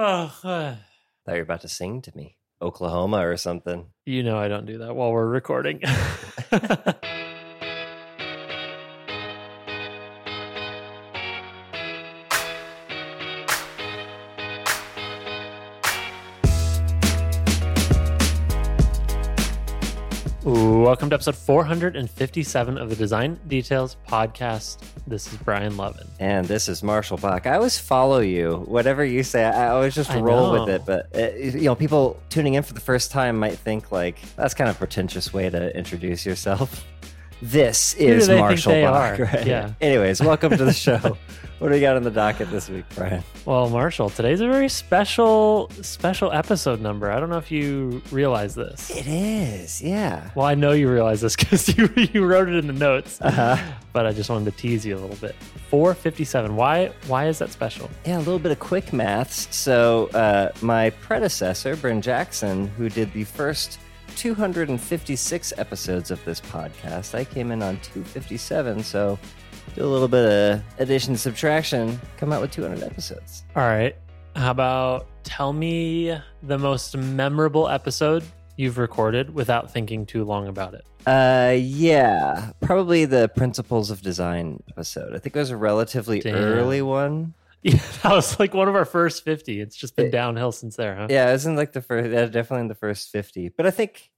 Oh, Thought you were about to sing to me, Oklahoma or something. you know I don't do that while we're recording. Welcome to episode 457 of the Design Details podcast. This is Brian Lovin. And this is Marshall Bock. I always follow you. Whatever you say, I always just I roll know. with it. But uh, you know, people tuning in for the first time might think like that's kind of a pretentious way to introduce yourself. This is Marshall Bock. Right? Yeah. Anyways, welcome to the show. what do we got on the docket this week, Brian? Well, Marshall, today's a very special, special episode number. I don't know if you realize this. It is, yeah. Well, I know you realize this because you, you wrote it in the notes, Uh-huh. but I just wanted to tease you a little bit. 457. Why why is that special? Yeah, a little bit of quick maths. So, uh, my predecessor, Bryn Jackson, who did the first 256 episodes of this podcast, I came in on 257. So, do a little bit of addition subtraction, come out with 200 episodes. All right. How about tell me the most memorable episode you've recorded without thinking too long about it? Uh, yeah, probably the Principles of Design episode. I think it was a relatively Damn. early one. Yeah, that was like one of our first 50. It's just been It- downhill since there, huh? Yeah, it was in like the first, yeah, definitely in the first 50. But I think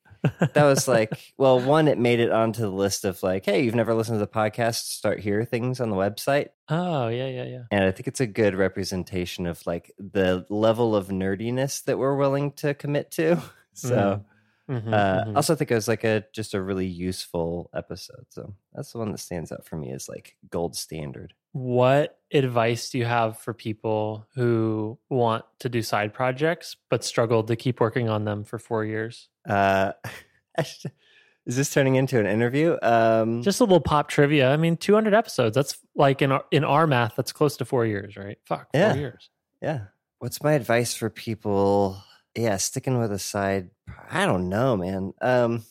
that was like, well, one, it made it onto the list of like, hey, you've never listened to the podcast, start here things on the website. Oh, yeah, yeah, yeah. And I think it's a good representation of like the level of nerdiness that we're willing to commit to. So, Mhm, uh, mhm. also think it was like a just a really useful episode. So that's the one that stands out for me as like gold standard. What advice do you have for people who want to do side projects but struggled to keep working on them for four years? Uh, is this turning into an interview? Um, Just a little pop trivia. I mean, 200 episodes. That's like in our, in our math, that's close to four years, right? Fuck, four Yeah. years. Yeah. What's my advice for people? Yeah, sticking with a side. I don't know, man. Um,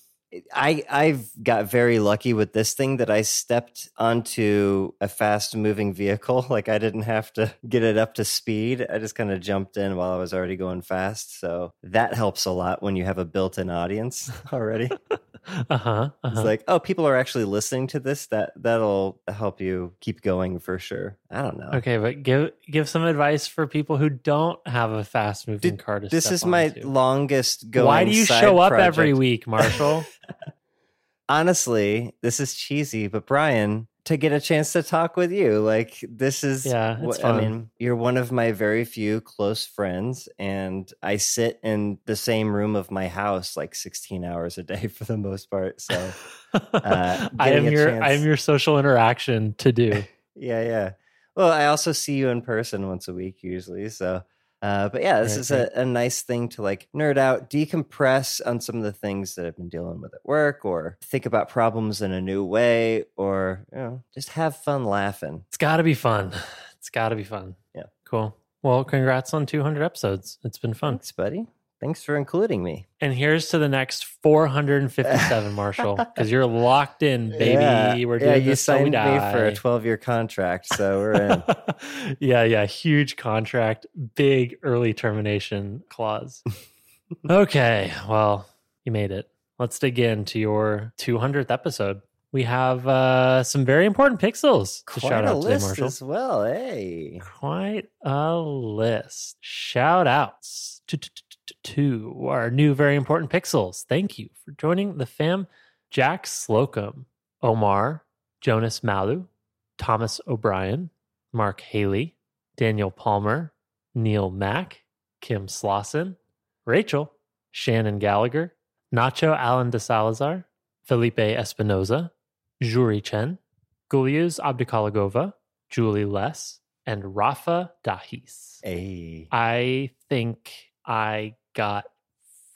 I I've got very lucky with this thing that I stepped onto a fast moving vehicle. Like I didn't have to get it up to speed. I just kind of jumped in while I was already going fast. So that helps a lot when you have a built in audience already. Uh huh. It's like, oh, people are actually listening to this. That that'll help you keep going for sure. I don't know. Okay, but give give some advice for people who don't have a fast moving car to This is my longest going. Why do you show up every week, Marshall? honestly, this is cheesy, but Brian, to get a chance to talk with you, like this is Yeah, it's wh- fun. I mean, you're one of my very few close friends, and I sit in the same room of my house like 16 hours a day for the most part. So uh, I am your chance- I am your social interaction to do. yeah, yeah. Well, I also see you in person once a week usually. So, uh, but yeah, this Right, is right. a, a nice thing to like nerd out, decompress on some of the things that I've been dealing with at work, or think about problems in a new way, or you know, just have fun laughing. It's got to be fun. It's got to be fun. Yeah. Cool. Well, congrats on 200 episodes. It's been fun. Thanks, buddy. Thanks for including me. And here's to the next 457, Marshall, because you're locked in, baby. Yeah, We're yeah, doing you this till we signed me for a 12 year contract, so we're in. yeah, yeah. Huge contract, big early termination clause. okay, well, you made it. Let's dig into your 200th episode. We have uh, some very important pixels to Quite shout out today, list Marshall. as well. Hey, Quite a list. Shout outs to our new very important pixels. Thank you for joining the fam. Jack Slocum, Omar, Jonas Maaløe, Thomas O'Brien, Mark Haley, Daniel Palmer, Neil Mac, Kim Slawson, Rachael, Shannon Gallagher, Nacho Allendesalazar, Felipe Espinoza, Zhuorui Chen, Gulyuz Abdukholiqova, Julie Less, and Rafa Dahis. hey. I think I got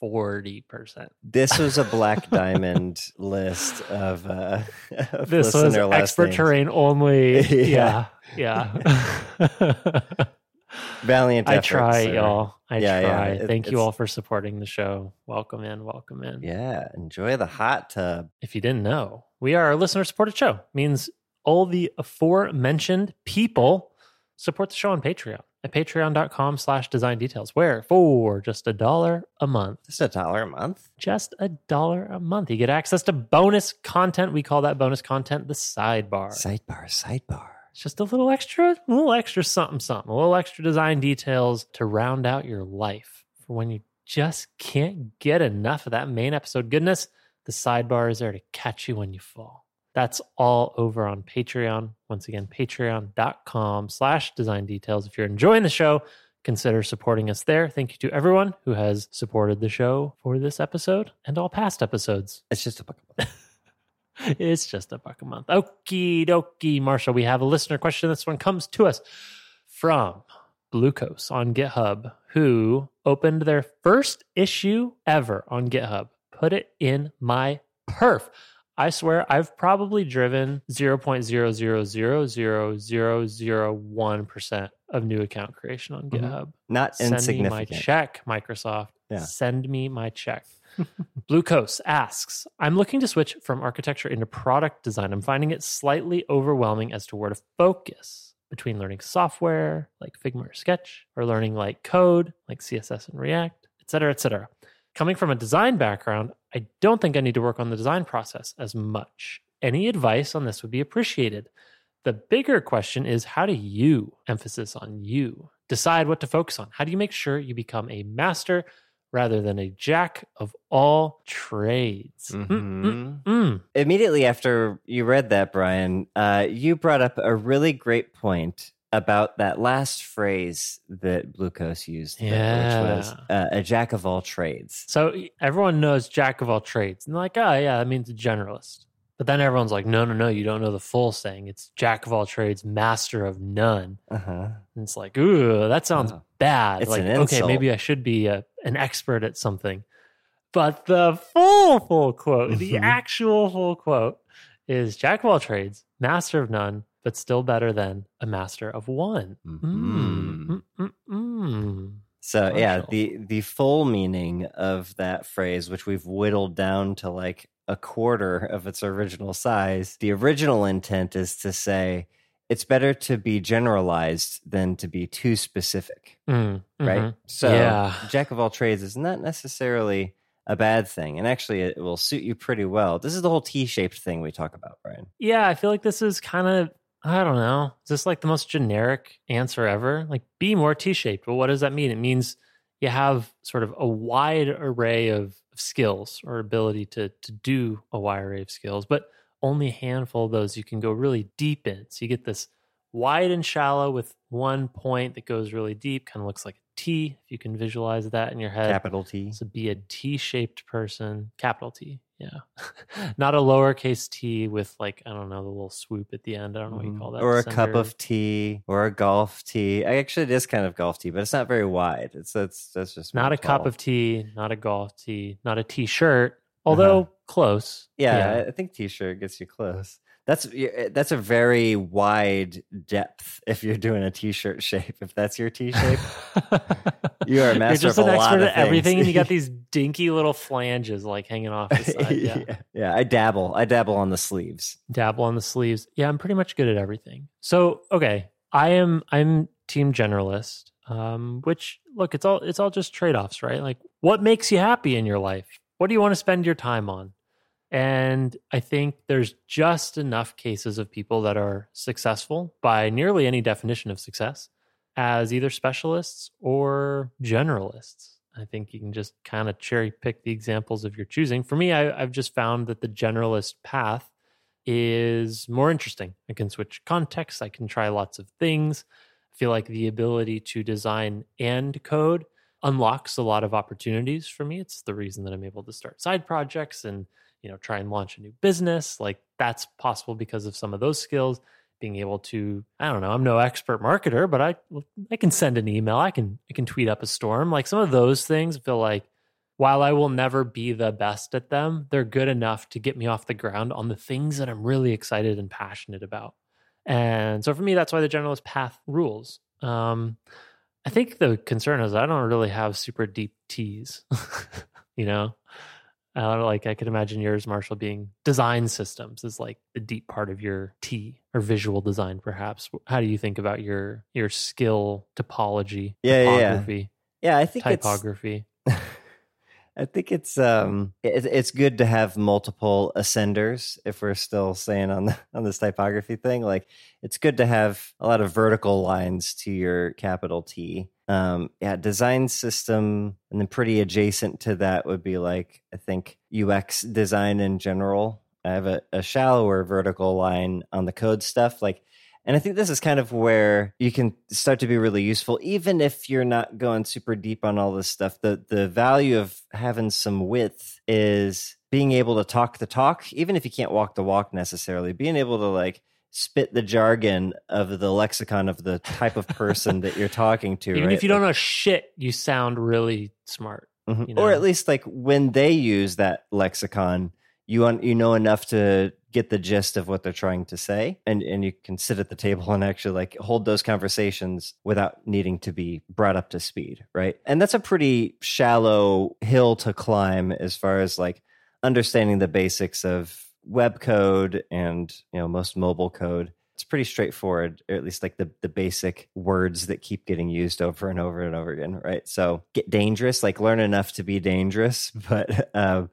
40%. This was a black diamond list of, uh, of This was expert names. terrain only. Yeah. yeah. Yeah. Valiant I try, y'all. I Yeah, yeah, try. it- Thank you all for supporting the show. Welcome in. Welcome in. Yeah, enjoy the hot tub. if you didn't know, we are a listener supported show. Means all the aforementioned people support the show on Patreon. At patreon.com slash design details, where for just a dollar a month, Just a dollar a month. just a dollar a month, you get access to bonus content. We call that bonus content the sidebar. Sidebar, sidebar. It's just a little extra, a little extra something, something, a little extra design details to round out your life for when you just can't get enough of that main episode goodness. The sidebar is there to catch you when you fall. That's all over on Patreon. Once again, patreon.com slash design details. If you're enjoying the show, consider supporting us there. Thank you to everyone who has supported the show for this episode and all past episodes. It's just a buck a month. It's just a buck a month. Okie dokie, Marshall. We have a listener question. This one comes to us from Blucose on GitHub, who opened their first issue ever on GitHub. Put it in my perf. I swear I've probably driven 0.0000001% of new account creation on. Mm-hmm. GitHub. Not Send me my insignificant. check, Microsoft. Yeah. Send me my check. Blucose asks, I'm looking to switch from architecture into product design. I'm finding it slightly overwhelming as to where to focus between learning software like Figma or Sketch or learning like code like CSS and React, et cetera, et cetera. Coming from a design background, I don't think I need to work on the design process as much. Any advice on this would be appreciated. The bigger question is how do you, emphasis on you, decide what to focus on? How do you make sure you become a master rather than a jack of all trades? Mm, mm, Mhm. mm. Immediately after you read that, Brian, uh, you brought up a really great point about that last phrase that Blucose used, there, which was uh, a jack of all trades. So everyone knows jack of all trades. And like, oh, yeah, that means a generalist. But then everyone's like, no, no, no, you don't know the full saying. It's jack of all trades, master of none. Uh-huh. And it's like, ooh, that sounds Oh. bad. It's like, okay, maybe I should be a, an expert at something. But the full, full quote, the Mhm. actual full quote is Jack of all trades, master of none, but still better than a master of one. Mm, Mhm. mm, mm, mm. So yeah, the the full meaning of that phrase, which we've whittled down to like a quarter of its original size, the original intent is to say it's better to be generalized than to be too specific, Mm, right? mhm. So Yeah. jack of all trades is not necessarily a bad thing, and actually, it will suit you pretty well. This is the whole T-shaped thing we talk about, Brian. Yeah, I feel like this is kind of I don't know. Is this like the most generic answer ever? Like be more T-shaped. Well, what does that mean? It means you have sort of a wide array of skills or ability to to do a wide array of skills, but only a handful of those you can go really deep in. So you get this wide and shallow with one point that goes really deep, kind of looks like a T, if you can visualize that in your head. Capital T. So be a T-shaped person, capital T. Yeah. Not a lowercase t with like, I don't know, the little swoop at the end. I don't know what you call that. Mm-hmm. or a cup of tea, or a golf tee. I actually, it is kind of golf tea, but it's not very wide. It's that's that's just not a cup of tea, not a golf tee, not a t-shirt, although close. Yeah, I- I think t-shirt gets you close. That's that's a very wide depth if you're doing a t-shirt shape. If that's your t-shape, You are a master You're just of an a lot expert of at everything, and you got these dinky little flanges like hanging off the side. Yeah. yeah. yeah, I dabble. I dabble on the sleeves. dabble on the sleeves. Yeah, I'm pretty much good at everything. So, okay, I am I'm team generalist. Um, which look, it's all it's all just trade-offs, right? Like what makes you happy in your life? What do you want to spend your time on? And I think there's just enough cases of people that are successful by nearly any definition of success as either specialists or generalists. I think you can just kind of cherry pick the examples of your choosing. For me, I, I've just found that the generalist path is more interesting. I can switch contexts, I can try lots of things. I feel like the ability to design and code unlocks a lot of opportunities for me. It's the reason that I'm able to start side projects and you know try and launch a new business. Like that's possible because of some of those skills. Being able to, I don't know, I'm no expert marketer, but I I can send an email, I can I can tweet up a storm. Like some of those things feel like while I will never be the best at them, they're good enough to get me off the ground on the things that I'm really excited and passionate about. And so for me, that's why the generalist path rules. Um, I think the concern is I don't really have super deep T's, you know? Uh, like I could imagine yours, Marshall, being design systems is like the deep part of your T or visual design, perhaps. How do you think about your your skill topology, Yeah, yeah, yeah. topography, Yeah, I think it's typography? I think it's um it, it's good to have multiple ascenders if we're still saying on the on this typography thing. Like it's good to have a lot of vertical lines to your capital T. Um yeah, design system and then pretty adjacent to that would be like I think UX design in general. I have a, a shallower vertical line on the code stuff. Like and I think this is kind of where you can start to be really useful, even if you're not going super deep on all this stuff. The the value of having some width is being able to talk the talk, even if you can't walk the walk necessarily. Being able to like spit the jargon of the lexicon of the type of person that you're talking to. Even right? if you don't know shit, you sound really smart. Mhm. you or at least like when they use that lexicon you un- you know enough to get the gist of what they're trying to say and and you can sit at the table and actually like hold those conversations without needing to be brought up to speed right and that's a pretty shallow hill to climb as far as like understanding the basics of web code and you know most mobile code it's pretty straightforward or at least like the, the basic words that keep getting used over and over and over again right so get dangerous like learn enough to be dangerous but um,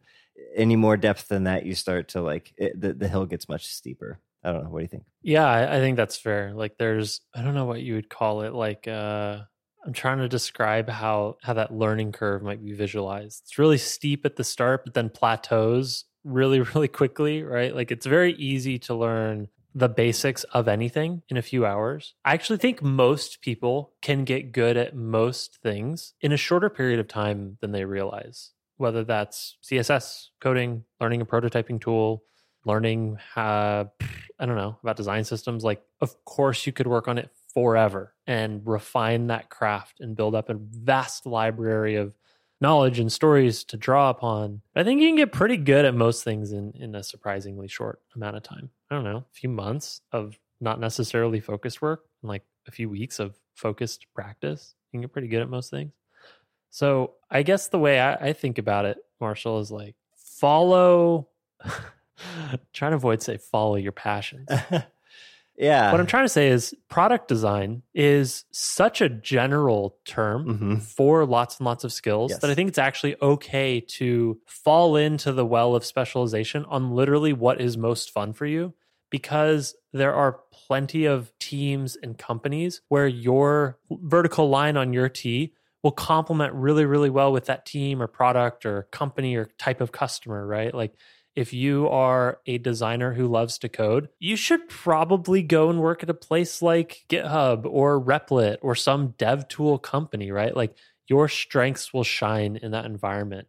any more depth than that you start to like it, the, the hill gets much steeper i don't know what do you think Yeah, I, I think that's fair. Like there's I don't know what you would call it. Like uh I'm trying to describe how how that learning curve might be visualized. It's really steep at the start, but then plateaus really, really quickly, right? Like it's very easy to learn the basics of anything in a few hours. I actually think most people can get good at most things in a shorter period of time than they realize. Whether that's CSS, coding, learning a prototyping tool, learning uh, I don't know about design systems. Like, of course, you could work on it forever and refine that craft and build up a vast library of knowledge and stories to draw upon. I think you can get pretty good at most things in in a surprisingly short amount of time. I don't know, a few months of not necessarily focused work and like a few weeks of focused practice. You can get pretty good at most things. So I guess the way I, I think about it, Marshall, is like follow trying to avoid say follow your passions. yeah what I'm trying to say is product design is such a general term Mhm. for lots and lots of skills Yes. that I think it's actually okay to fall into the well of specialization on literally what is most fun for you because there are plenty of teams and companies where your vertical line on your T will complement really, really well with that team or product or company or type of customer, right? Like if you are a designer who loves to code, you should probably go and work at a place like GitHub or Replit or some dev tool company, right? Like your strengths will shine in that environment.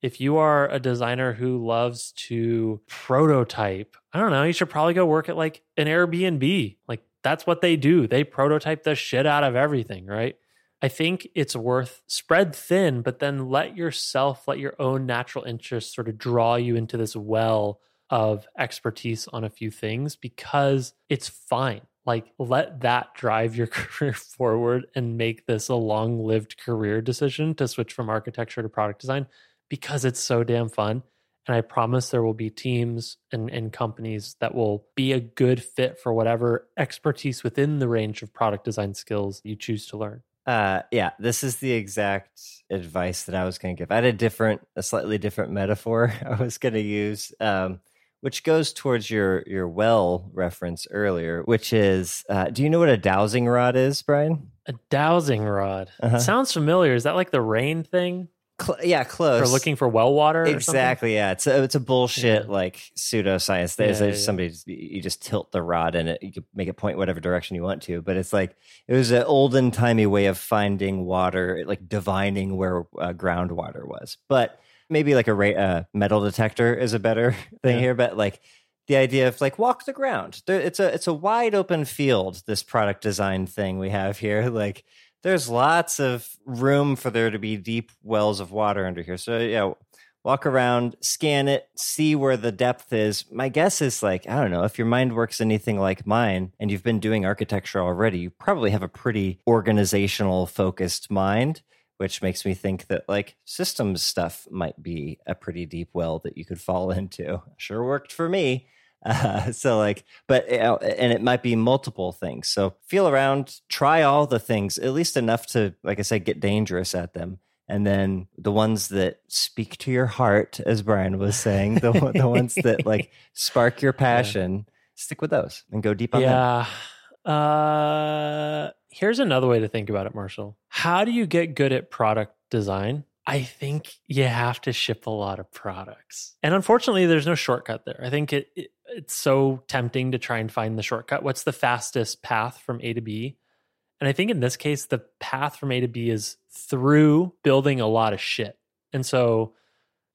If you are a designer who loves to prototype, I don't know, you should probably go work at like an Airbnb. Like that's what they do. They prototype the shit out of everything, right? I think it's worth spread thin, but then let yourself, let your own natural interests sort of draw you into this well of expertise on a few things because it's fine. Like, let that drive your career forward and make this a long lived career decision to switch from architecture to product design because it's so damn fun. And I promise there will be teams and, and companies that will be a good fit for whatever expertise within the range of product design skills you choose to learn. Uh, yeah, this is the exact advice that I was going to give. I had a different, a slightly different metaphor I was going to use, um, which goes towards your your well reference earlier, which is, uh, do you know what a dowsing rod is, Brian? A dowsing rod. Uh-huh. Sounds familiar. Is that like the rain thing? Cl- yeah, close. Or looking for well water? or something? exactly. Yeah, it's a it's a bullshit Yeah. like pseudoscience. There's Yeah, there's yeah. somebody you just tilt the rod and it you can make it point whatever direction you want to. But it's like it was an olden timey way of finding water, like divining where uh, groundwater was. But maybe like a ra- uh, metal detector is a better thing here. But like the idea of like walk the ground. There, it's a it's a wide open field. This product design thing we have here, like there's lots of room for there to be deep wells of water under here. So yeah, walk around, scan it, see where the depth is. My guess is like, I don't know, if your mind works anything like mine and you've been doing architecture already, you probably have a pretty organizational focused mind which makes me think that like systems stuff might be a pretty deep well that you could fall into. Sure worked for me. Uh, so like, but and it might be multiple things. So feel around, try all the things, at least enough to, like I said, get dangerous at them. And then the ones that speak to your heart, as Brian was saying, the the ones that like spark your passion, yeah. stick with those and go deep on yeah. them. Uh, here's another way to think about it, Marshall. How do you get good at product design? I think you have to ship a lot of products. And unfortunately, there's no shortcut there. I think it, it it's so tempting to try and find the shortcut. What's the fastest path from A to B? And I think in this case, the path from A to B is through building a lot of shit. And so,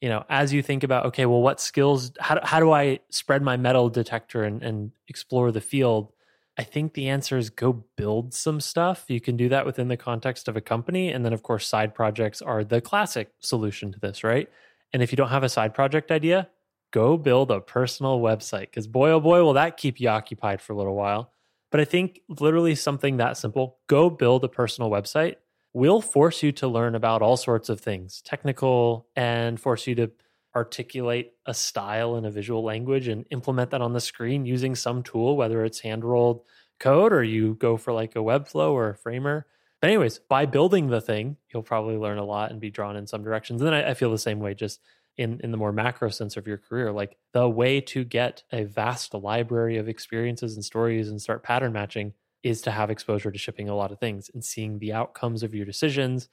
you know, as you think about, okay, well, what skills, how do, how do I spread my metal detector and, and explore the field? I think the answer is go build some stuff. You can do that within the context of a company. And then, of course, side projects are the classic solution to this, right? And if you don't have a side project idea, go build a personal website because boy, oh boy, will that keep you occupied for a little while. But I think literally something that simple go build a personal website will force you to learn about all sorts of things, technical, and force you to articulate a style in a visual language and implement that on the screen using some tool, whether it's hand rolled code or you go for like a Webflow or a framer. But, anyways, by building the thing, you'll probably learn a lot and be drawn in some directions. And then I, I feel the same way, just in in the more macro sense of your career like the way to get a vast library of experiences and stories and start pattern matching is to have exposure to shipping a lot of things and seeing the outcomes of your decisions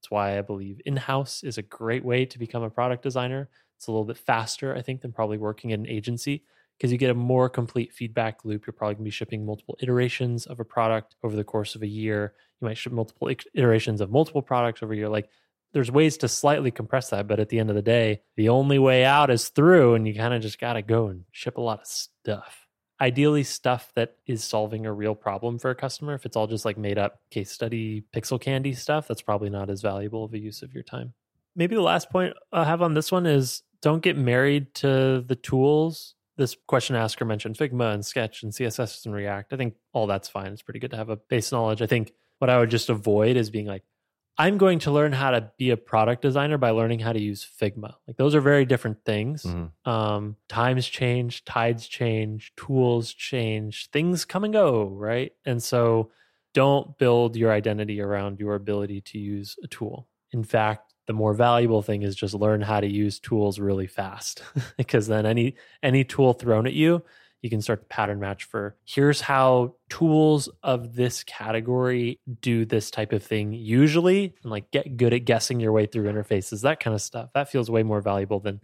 that's why i believe in-house is a great way to become a product designer. It's a little bit faster i think than probably working in an agency because you get a more complete feedback loop. You're probably going to be shipping multiple iterations of a product over the course of a year. You might ship multiple iterations of multiple products over a year. Like there's ways to slightly compress that, but at the end of the day, the only way out is through, and you kind of just got to go and ship a lot of stuff. Ideally, stuff that is solving a real problem for a customer. If it's all just like made up case study, pixel candy stuff, that's probably not as valuable of a use of your time. Maybe the last point I have on this one is don't get married to the tools. This question asker mentioned Figma and Sketch and CSS and React. I think all that's fine. It's pretty good to have a base knowledge. I think what I would just avoid is being like, I'm going to learn how to be a product designer by learning how to use Figma. Like those are very different things. Mm-hmm. Um, times change, tides change, tools change, things come and go, right? And so don't build your identity around your ability to use a tool. In fact, the more valuable thing is just learn how to use tools really fast because then any any tool thrown at you you can start to pattern match for here's how tools of this category do this type of thing usually and like get good at guessing your way through interfaces that kind of stuff. That feels way more valuable than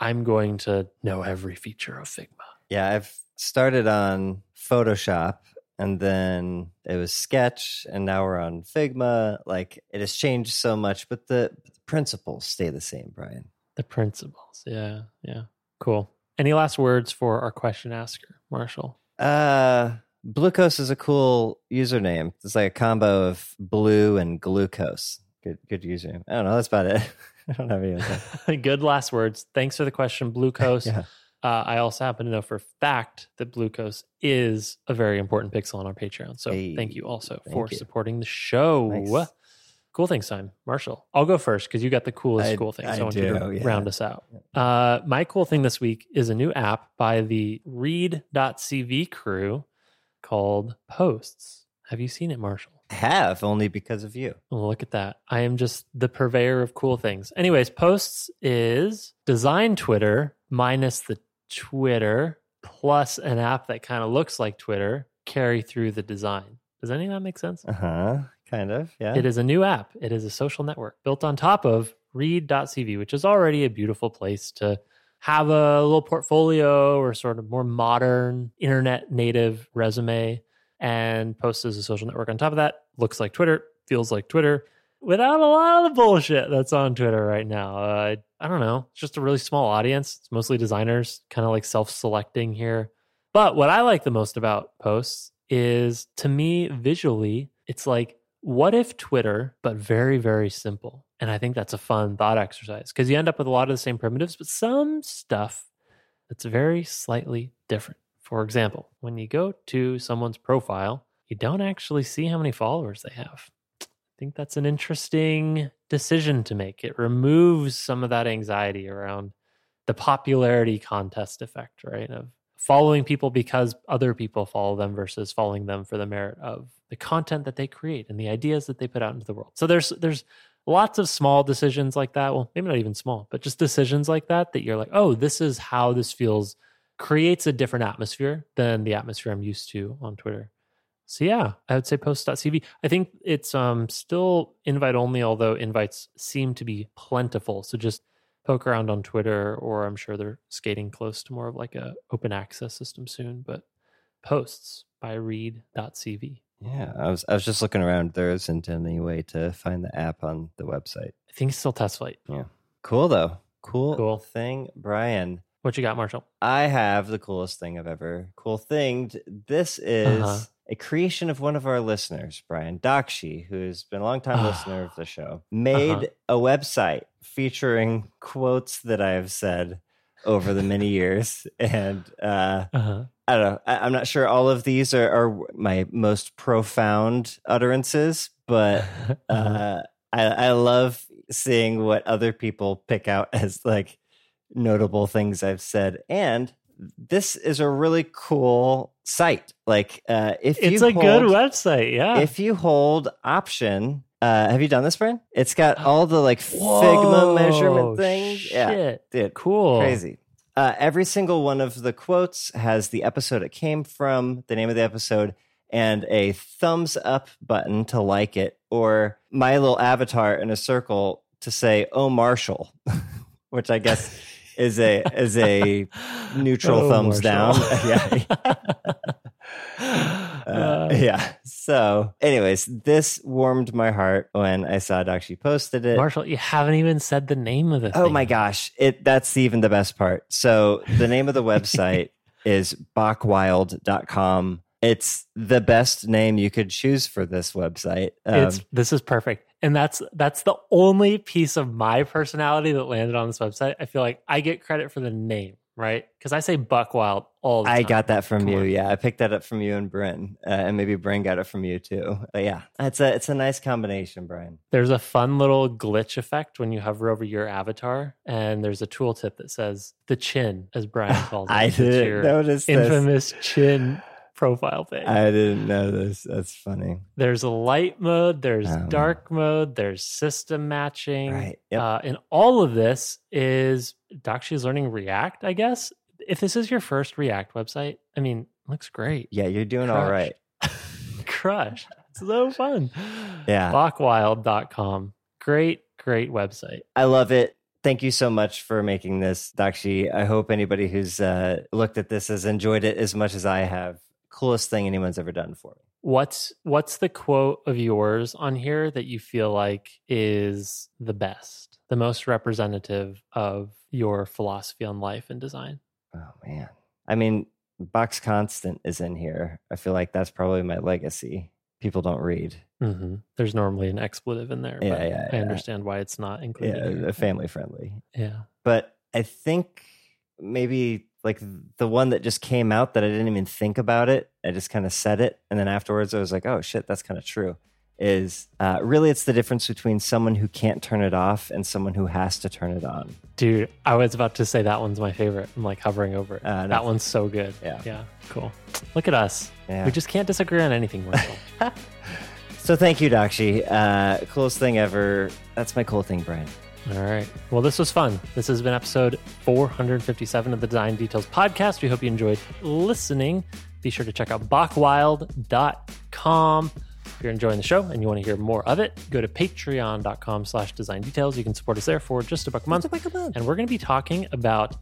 i'm going to know every feature of figma. Yeah i've started on photoshop and then it was sketch and now we're on figma. Like it has changed so much but the, the principles stay the same brian. The principles yeah yeah. Cool any last words for our question asker, Marshall? Uh, Blucose is a cool username. It's like a combo of blue and glucose. Good, good username. I don't know. That's about it. I don't have any. good last words. Thanks for the question, Blucose. yeah. Uh, I also happen to know for a fact that Blucose is a very important pixel on our Patreon. So hey, thank you also thank for you. supporting the show. Nice. Cool things time, Marshall. I'll go first because you got the coolest I, cool things. I, I want do, you to yeah. round us out. Uh, my cool thing this week is a new app by the Read.cv crew called Posts. Have you seen it, Marshall? I have only because of you. Well, look at that. I am just the purveyor of cool things. Anyways, Posts is design Twitter minus the Twitter plus an app that kind of looks like Twitter carry through the design. Does any of that make sense? Uh huh. Kind of, yeah. It is a new app. It is a social network built on top of read.cv, which is already a beautiful place to have a little portfolio or sort of more modern internet native resume and post as a social network on top of that. Looks like Twitter, feels like Twitter without a lot of the bullshit that's on Twitter right now. Uh, I don't know. It's just a really small audience. It's mostly designers, kind of like self selecting here. But what I like the most about posts is to me, visually, it's like what if Twitter, but very, very simple? And I think that's a fun thought exercise because you end up with a lot of the same primitives, but some stuff that's very slightly different. For example, when you go to someone's profile, you don't actually see how many followers they have. I think that's an interesting decision to make. It removes some of that anxiety around the popularity contest effect, right? Of following people because other people follow them versus following them for the merit of the content that they create and the ideas that they put out into the world. So there's there's lots of small decisions like that. Well, maybe not even small, but just decisions like that that you're like, oh, this is how this feels. Creates a different atmosphere than the atmosphere I'm used to on Twitter. So yeah, I would say post.cv. I think it's um still invite only, although invites seem to be plentiful. So just poke around on Twitter, or I'm sure they're skating close to more of like a open access system soon. But posts by read.cv. Yeah, I was I was just looking around. There isn't any way to find the app on the website. I think it's still test flight. Yeah, cool though. Cool, Cool. thing, Brian. What you got, Marshall? I have the coolest thing I've ever cool thinged. This is Uh-huh. a creation of one of our listeners, Brian Dakshi, who's been a longtime listener of the show, made Uh-huh. a website featuring quotes that I have said over the many years. And uh, Uh-huh. I don't know. I, I'm not sure all of these are, are my most profound utterances, but uh, I, I love seeing what other people pick out as like notable things I've said. And this is a really cool site. Like, uh, if it's a good website. Yeah. if you hold option, uh, have you done this, Brian? It's got all the like Figma Whoa, measurement things. Yeah, Shit. dude, Cool. crazy. Uh, every single one of the quotes has the episode it came from, the name of the episode, and a thumbs up button to like it, or my little avatar in a circle to say "Oh Marshall," which I guess is a is a neutral Oh, thumbs down. Yeah, uh, yeah. So, anyways, this warmed my heart when I saw Dakshi posted it. Marshall, you haven't even said the name of the Oh thing. my gosh. It that's even the best part. So the name of the website is bockwild.com. It's the best name you could choose for this website. Um, it's this is perfect. And that's that's the only piece of my personality that landed on this website. I feel like I get credit for the name, right? Because I say Buck Wild all the I time. got that from Come you. on. Yeah, I picked that up from you and Bryn, uh, and maybe Bryn got it from you too. But yeah, it's a it's a nice combination, Brian. There's a fun little glitch effect when you hover over your avatar, and there's a tooltip that says the chin, as Brian calls it. I didn't your notice this. infamous chin profile thing. I didn't know this. That's funny. there's light mode, there's Um, dark mode, there's system matching. Right. Yep. Uh, and all of this is Dakshi is learning React, I guess. If this is your first React website, I mean, looks great. yeah, you're doing all Crushed. right. Crush. It's so fun. Yeah. Bockwild.com. Great, great website. I love it. Thank you so much for making this, Dakshi. I hope anybody who's uh, looked at this has enjoyed it as much as I have. Coolest thing anyone's ever done for me. What's what's the quote of yours on here that you feel like is the best, the most representative of your philosophy on life and design? Oh man. I mean, Bock's Constant is in here. I feel like that's probably my legacy. People don't read. hmm There's normally an expletive in there, Yeah, but yeah, I understand why it's not included. Yeah, family friendly. Yeah. But I think maybe like the one that just came out that I didn't even think about it. I just kind of said it. And then afterwards I was like, oh shit, that's kind of true. Is uh, really it's the difference between someone who can't turn it off and someone who has to turn it on. Dude, I was about to say that one's my favorite. I'm like hovering over it. Uh, no. that one's so good. Yeah. Yeah. Cool. Look at us. Yeah. We just can't disagree on anything, So thank you, Dakshi. Uh, coolest thing ever. That's my cool thing, Brian. All right. Well, this was fun. This has been episode 457 of the Design Details podcast. We hope you enjoyed listening. Be sure to check out bockwild.com. If you're enjoying the show and you want to hear more of it, go to patreon.com slash design details. You can support us there for just a buck a month. And we're going to be talking about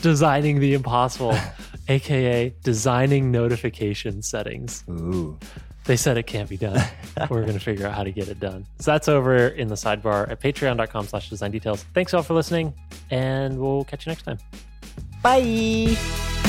designing the impossible, aka designing notification settings. Ooh. They said it can't be done. We're going to figure out how to get it done. So that's over in the sidebar at patreon.com slash design details. Thanks all for listening, and we'll catch you next time. Bye.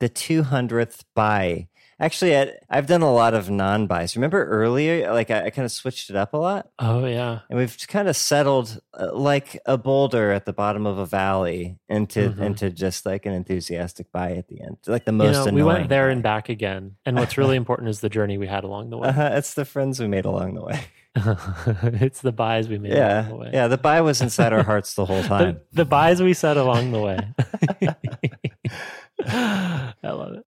The 200th buy. Actually, I, I've done a lot of non buys. Remember earlier, like I, I kind of switched it up a lot, Oh yeah. and we've kind of settled uh, like a boulder at the bottom of a valley into Mhm. into just like an enthusiastic buy at the end, like the You most know, annoying. we went there buy. and back again. And what's really important is the journey we had along the way. Uh-huh, it's the friends we made along the way. it's the buys we made yeah, along the way. yeah. The buy was inside our hearts the whole time. The, the buys we said along the way. I love it.